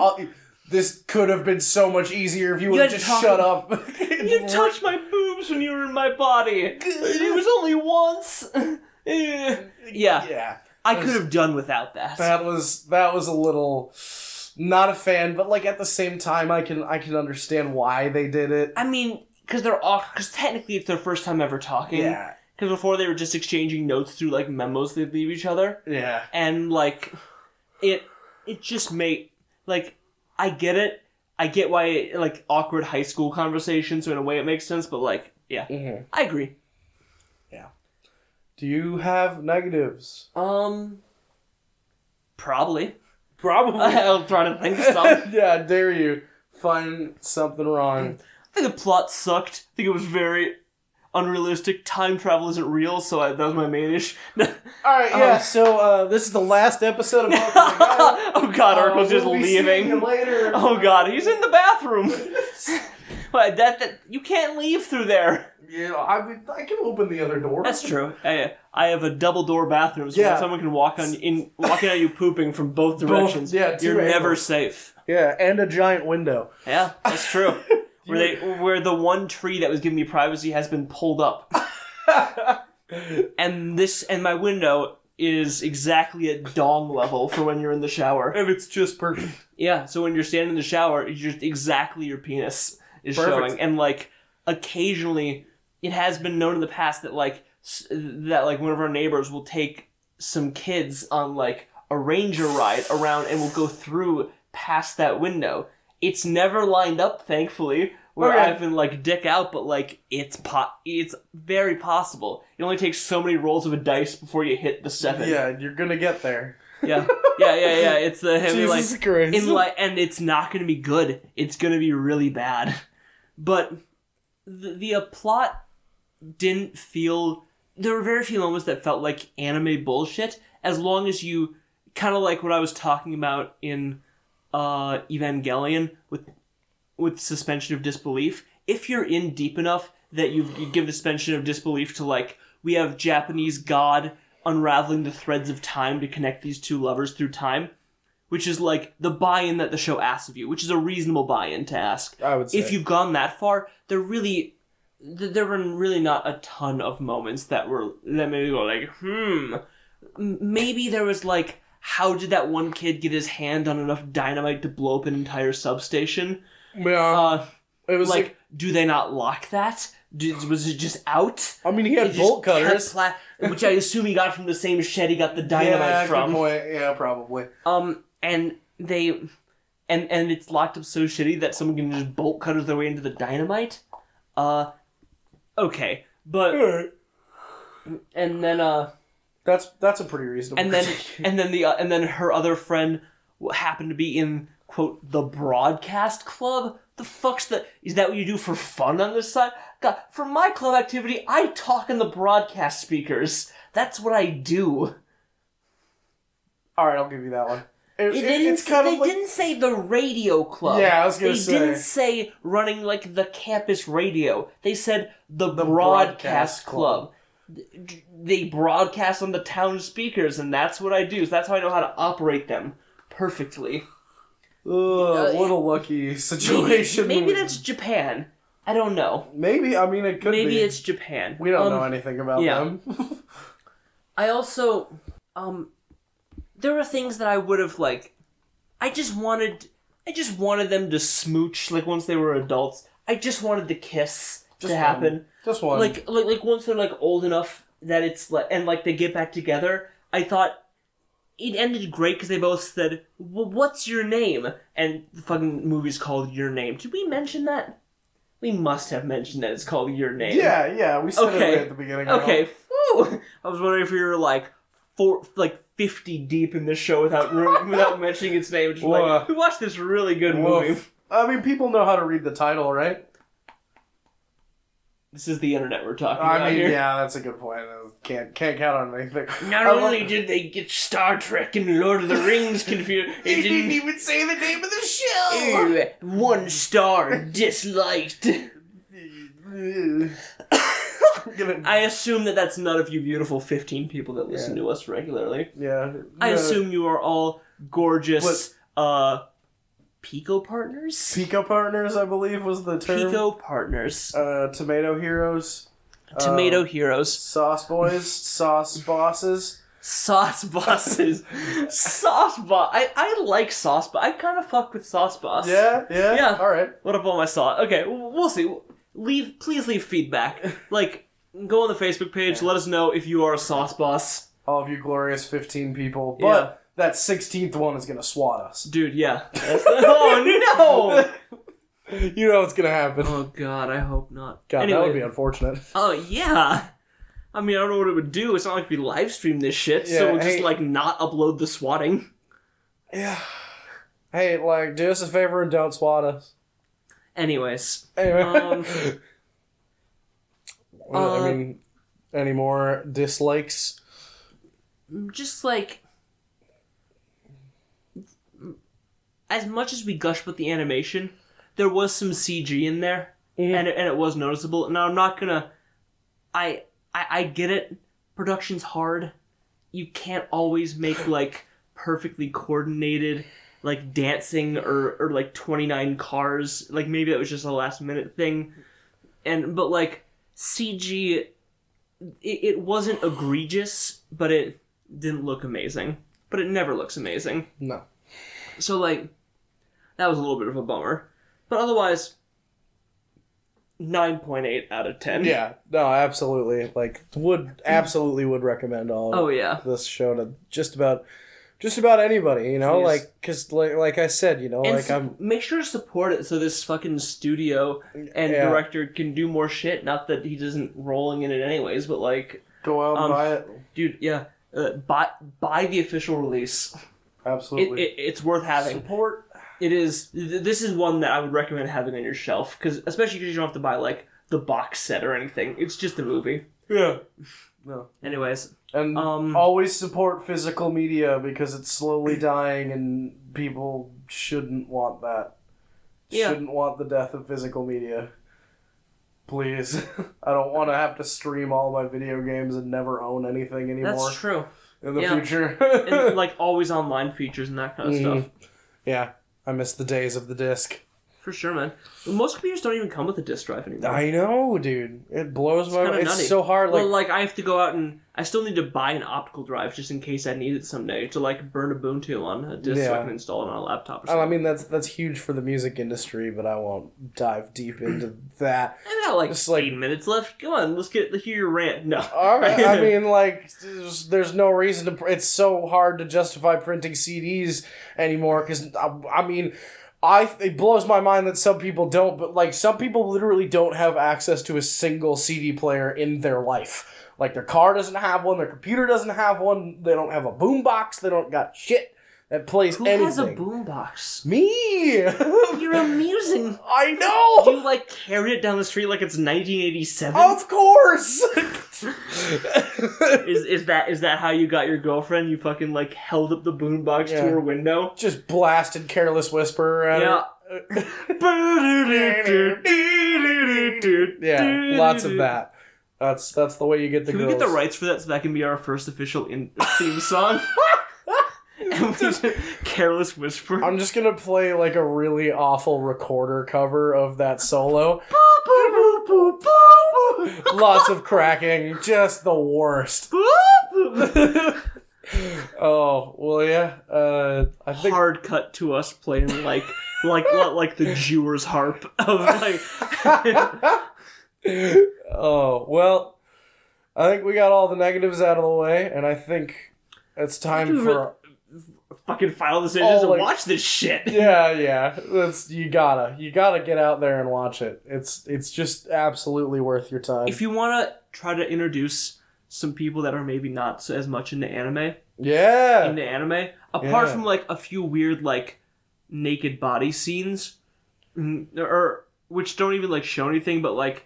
this could have been so much easier if you would have just talk- shut up. You touched my boobs when you were in my body. It was only once. Eh. yeah, yeah. I could have done without that. That was that was a little not a fan, but like at the same time, I can I can understand why they did it. I mean, because they're off. Because technically, it's their first time ever talking. Yeah, because before they were just exchanging notes through like memos they'd leave each other, Yeah. and like it it just made like I get it. I get why like awkward high school conversations, so in a way it makes sense. But like, yeah, Mm-hmm. I agree. Yeah. Do you have negatives? Um, probably. Probably. I'm trying to think of some. yeah, I dare you find something wrong. I think the plot sucked. I think it was very unrealistic. Time travel isn't real, so I, that was my main issue. All right, yeah. Um, so uh, this is the last episode of Welcome to the Guide. oh god, Uh, Urkel's just we'll leaving. later. Oh god, he's in the bathroom. What, that, that you can't leave through there. Yeah, I mean, I can open the other door. That's true. I, I have a double door bathroom, so Yeah. someone can walk on in walking at you pooping from both directions. yeah, you're never safe. Yeah, and a giant window. Yeah, that's true. Where they where the one tree that was giving me privacy has been pulled up, and this and my window is exactly at dong level for when you're in the shower. and it's just perfect. Yeah, so when you're standing in the shower, it's just exactly your penis is Perfect. showing, and like occasionally, it has been known in the past that like that like one of our neighbors will take some kids on like a ranger ride around, and will go through past that window. It's never lined up, thankfully, where Okay. I've been like dick out, but like it's po- it's very possible. It only takes so many rolls of a dice before you hit the seven. Yeah, you're gonna get there. yeah, yeah, yeah. yeah. It's the heavy mean, like Christ. in like and it's not to be good it's to be really bad but the, the uh, plot didn't feel there were very few moments that felt like anime bullshit as long as you kind of like what i was talking about in uh evangelion with with suspension of disbelief if you're in deep enough that you give suspension of disbelief to like we have japanese god unraveling the threads of time to connect these two lovers through time which is like the buy-in that the show asks of you, which is a reasonable buy-in to ask. I would say. If you've gone that far, there really, there were really not a ton of moments that were that made me go like, hmm. Maybe there was like, how did that one kid get his hand on enough dynamite to blow up an entire substation? yeah, Uh, it was like, like, do they not lock that? Did, was it just out? I mean, he had bolt cutters. pla- which I assume he got from the same shed he got the dynamite yeah, from. Yeah, probably. Um, and they, and and it's locked up so shitty that someone can just bolt cutters their way into the dynamite. Uh, okay, but and then uh, That's that's a pretty reasonable. and then critique. and then the uh, and then her other friend happened to be in quote the broadcast club. The fuck's that? Is that what you do for fun on this side? God, for my club activity, I talk in the broadcast speakers. That's what I do. all right, I'll give you that one. It, They it- didn't. it's kind they of like didn't say the radio club. Yeah, I was gonna they say. didn't say running like the campus radio. They said the, The broadcast, broadcast club. D- They broadcast on the town speakers, and that's what I do. So that's how I know how to operate them perfectly. Ugh, what a lucky situation. Maybe that's Japan. I don't know. maybe. I mean, it could Maybe be. it's Japan. We don't Um, know anything about yeah. them. I also, um, there are things that I would have like. I just wanted, I just wanted them to smooch like once they were adults. I just wanted the kiss Just to one. Just one. like like like once they're like old enough that it's like and like they get back together. I thought it ended great because they both said, well, "What's your name?" And the fucking movie's called Your Name. Did we mention that? We must have mentioned that it's called Your Name. yeah, yeah. We said Okay. it at the beginning. of Okay. I was wondering if we were like four, like fifty deep in this show without without mentioning its name. Just Whoa. like we watched this really good Woof. movie. I mean, people know how to read the title, right? This is the internet we're talking I about mean, here. yeah, that's a good point. Can't can't count on anything. Not I love- only did they get Star Trek and Lord of the Rings confused, He they didn't didn't. even say the name of the show. Ew, One star disliked. Gonna- I assume that that's none of you beautiful 15 people that listen to us regularly. yeah, I no, assume you are all gorgeous, uh, Pico partners? Pico partners, I believe, was the term. Pico partners. Uh, tomato heroes, Tomato uh, heroes. sauce boys, sauce bosses. Sauce bosses. sauce boss. I, I like sauce, but I kind of fuck with sauce boss. Yeah, yeah, Yeah. All right. What up all my sauce? Okay, we'll see. Leave, please leave feedback. Like, go on the Facebook page. Let us know if you are a sauce boss, All of you glorious 15 people. But Yeah. That 16th one is going to swat us. dude. Yeah. That's the- oh you know what's going to happen. Oh god, I hope not. God, anyway, that would be unfortunate. Oh yeah. I mean, I don't know what it would do. It's not like we live stream this shit, so we'll just like not upload the swatting. Yeah. Hey, like, do us a favor and don't swat us. Anyways, Anyway. Um, uh, I mean, any more dislikes? just like as much as we gush about the animation, there was some CG in there, Mhm. and it, and it was noticeable. Now I'm not gonna, I, I I get it. Production's hard. You can't always make like perfectly coordinated like dancing or or like 29 cars. Like maybe that was just a last minute thing, and but like CG, it, it wasn't egregious, but it didn't look amazing. But it never looks amazing. No. So like that was a little bit of a bummer. But otherwise 9.8 out of 10. Yeah, no, absolutely. Like, would absolutely would recommend all Oh yeah. this show to just about, just about anybody. You know, Please. like, cause like, like I said, you know, And like su- I'm. make sure to support it so this fucking studio and Yeah. director can do more shit. Not that he doesn't rolling in it anyways, but like, Go out and um, buy it. dude, yeah, uh, buy buy the official release. It, Absolutely. it it's worth having. Support. It is. th- This is one that I would recommend having on your shelf because, especially because you don't have to buy like the box set or anything. It's just the movie. Yeah. No. Anyways, And um, always support physical media because it's slowly dying and people shouldn't want that. Yeah. Shouldn't want the death of physical media. Please. I don't want to have to stream all my video games and never own anything anymore that's true. in the yeah. future. And like always online features and that kind of Mhm. stuff. yeah. I miss the days of the disc. For sure, man. Most computers don't even come with a disk drive anymore. I know, dude. It blows my kinda mind. It's nutty. so hard. Like, well, like I have to go out and I still need to buy an optical drive just in case I need it someday to like burn Ubuntu on a disk so I Yeah. can install it on a laptop or oh, I mean, that's that's huge for the music industry, but I won't dive deep into that. I got like Just like- eight minutes left. Come on, let's get hear your rant. No, All right. I mean, like, there's, there's no reason to. pr- It's so hard to justify printing CDs anymore because I, I mean, I it blows my mind that some people don't, but like some people literally don't have access to a single CD player in their life. Like their car doesn't have one, their computer doesn't have one, they don't have a boombox, they don't got shit that plays who anything. has a boombox? Me. You're amusing. I know. Do you like carry it down the street like it's 1987? Of course. Is is that is that how you got your girlfriend? You fucking like held up the boombox Yeah. to her window. Just blasted careless whisper at Yeah. her. Yeah, lots of that. That's that's the way you get the Can we get the rights for that so that can be our first official in- theme song? And we just careless whisper. I'm just gonna play like a really awful recorder cover of that solo. Lots of cracking, just the worst. oh well, yeah. Uh, I think Hard cut to us playing like like like the Jewer's harp of like. oh well, I think we got all the negatives out of the way, and I think it's time Dude, for fucking file decisions Oh, and watch this shit. yeah, yeah. That's you gotta you gotta get out there and watch it. It's it's just absolutely worth your time. If you want to try to introduce some people that are maybe not so as much into anime, yeah, into anime, apart Yeah. from like a few weird like naked body scenes, mm, or which don't even like show anything, but like,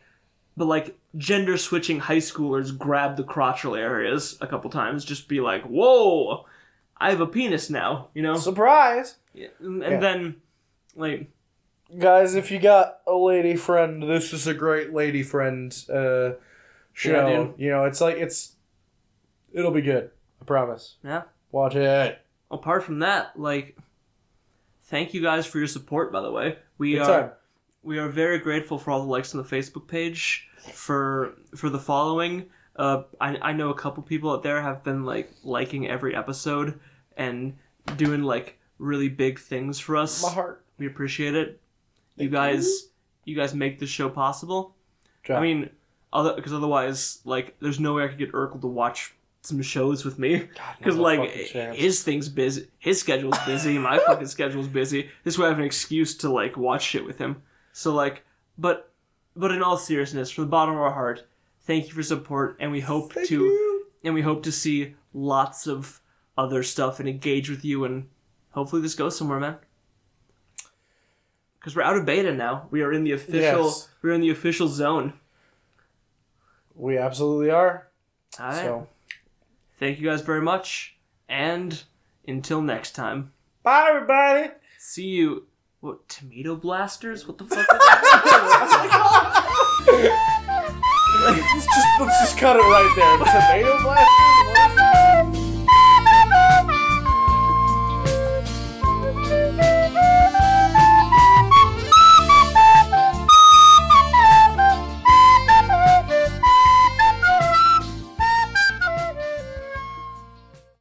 but like gender switching high schoolers grab the crotchal areas a couple times, just be like, "Whoa, I have a penis now," you know, surprise, Yeah, and Yeah. then like guys. If you got a lady friend, this is a great lady friend uh, show. Yeah, dude. you know, it's like it's it'll be good. I promise. yeah. Watch it. Apart from that, like, thank you guys for your support. By the way, we Good are. time. we are very grateful for all the likes on the Facebook page, for for the following. Uh, I I know a couple people out there have been like liking every episode and doing like really big things for us. My heart. We appreciate it. You guys, you guys make this show possible. Job. I mean, other because otherwise, like, there's no way I could get Urkel to watch some shows with me because not a like his thing's busy, his schedule's busy, my fucking schedule's busy. This way, I have an excuse to like watch shit with him. So like, but but in all seriousness, from the bottom of our heart, thank you for support, and we hope Thank to you. and we hope to see lots of other stuff and engage with you and hopefully this goes somewhere man because we're out of beta now we are in the official Yes. we're in the official zone We absolutely are. all right So thank you guys very much and until next time bye everybody. see you what tomato blasters what the fuck is that? let's just let's just cut it right there. Tomato blasters. What is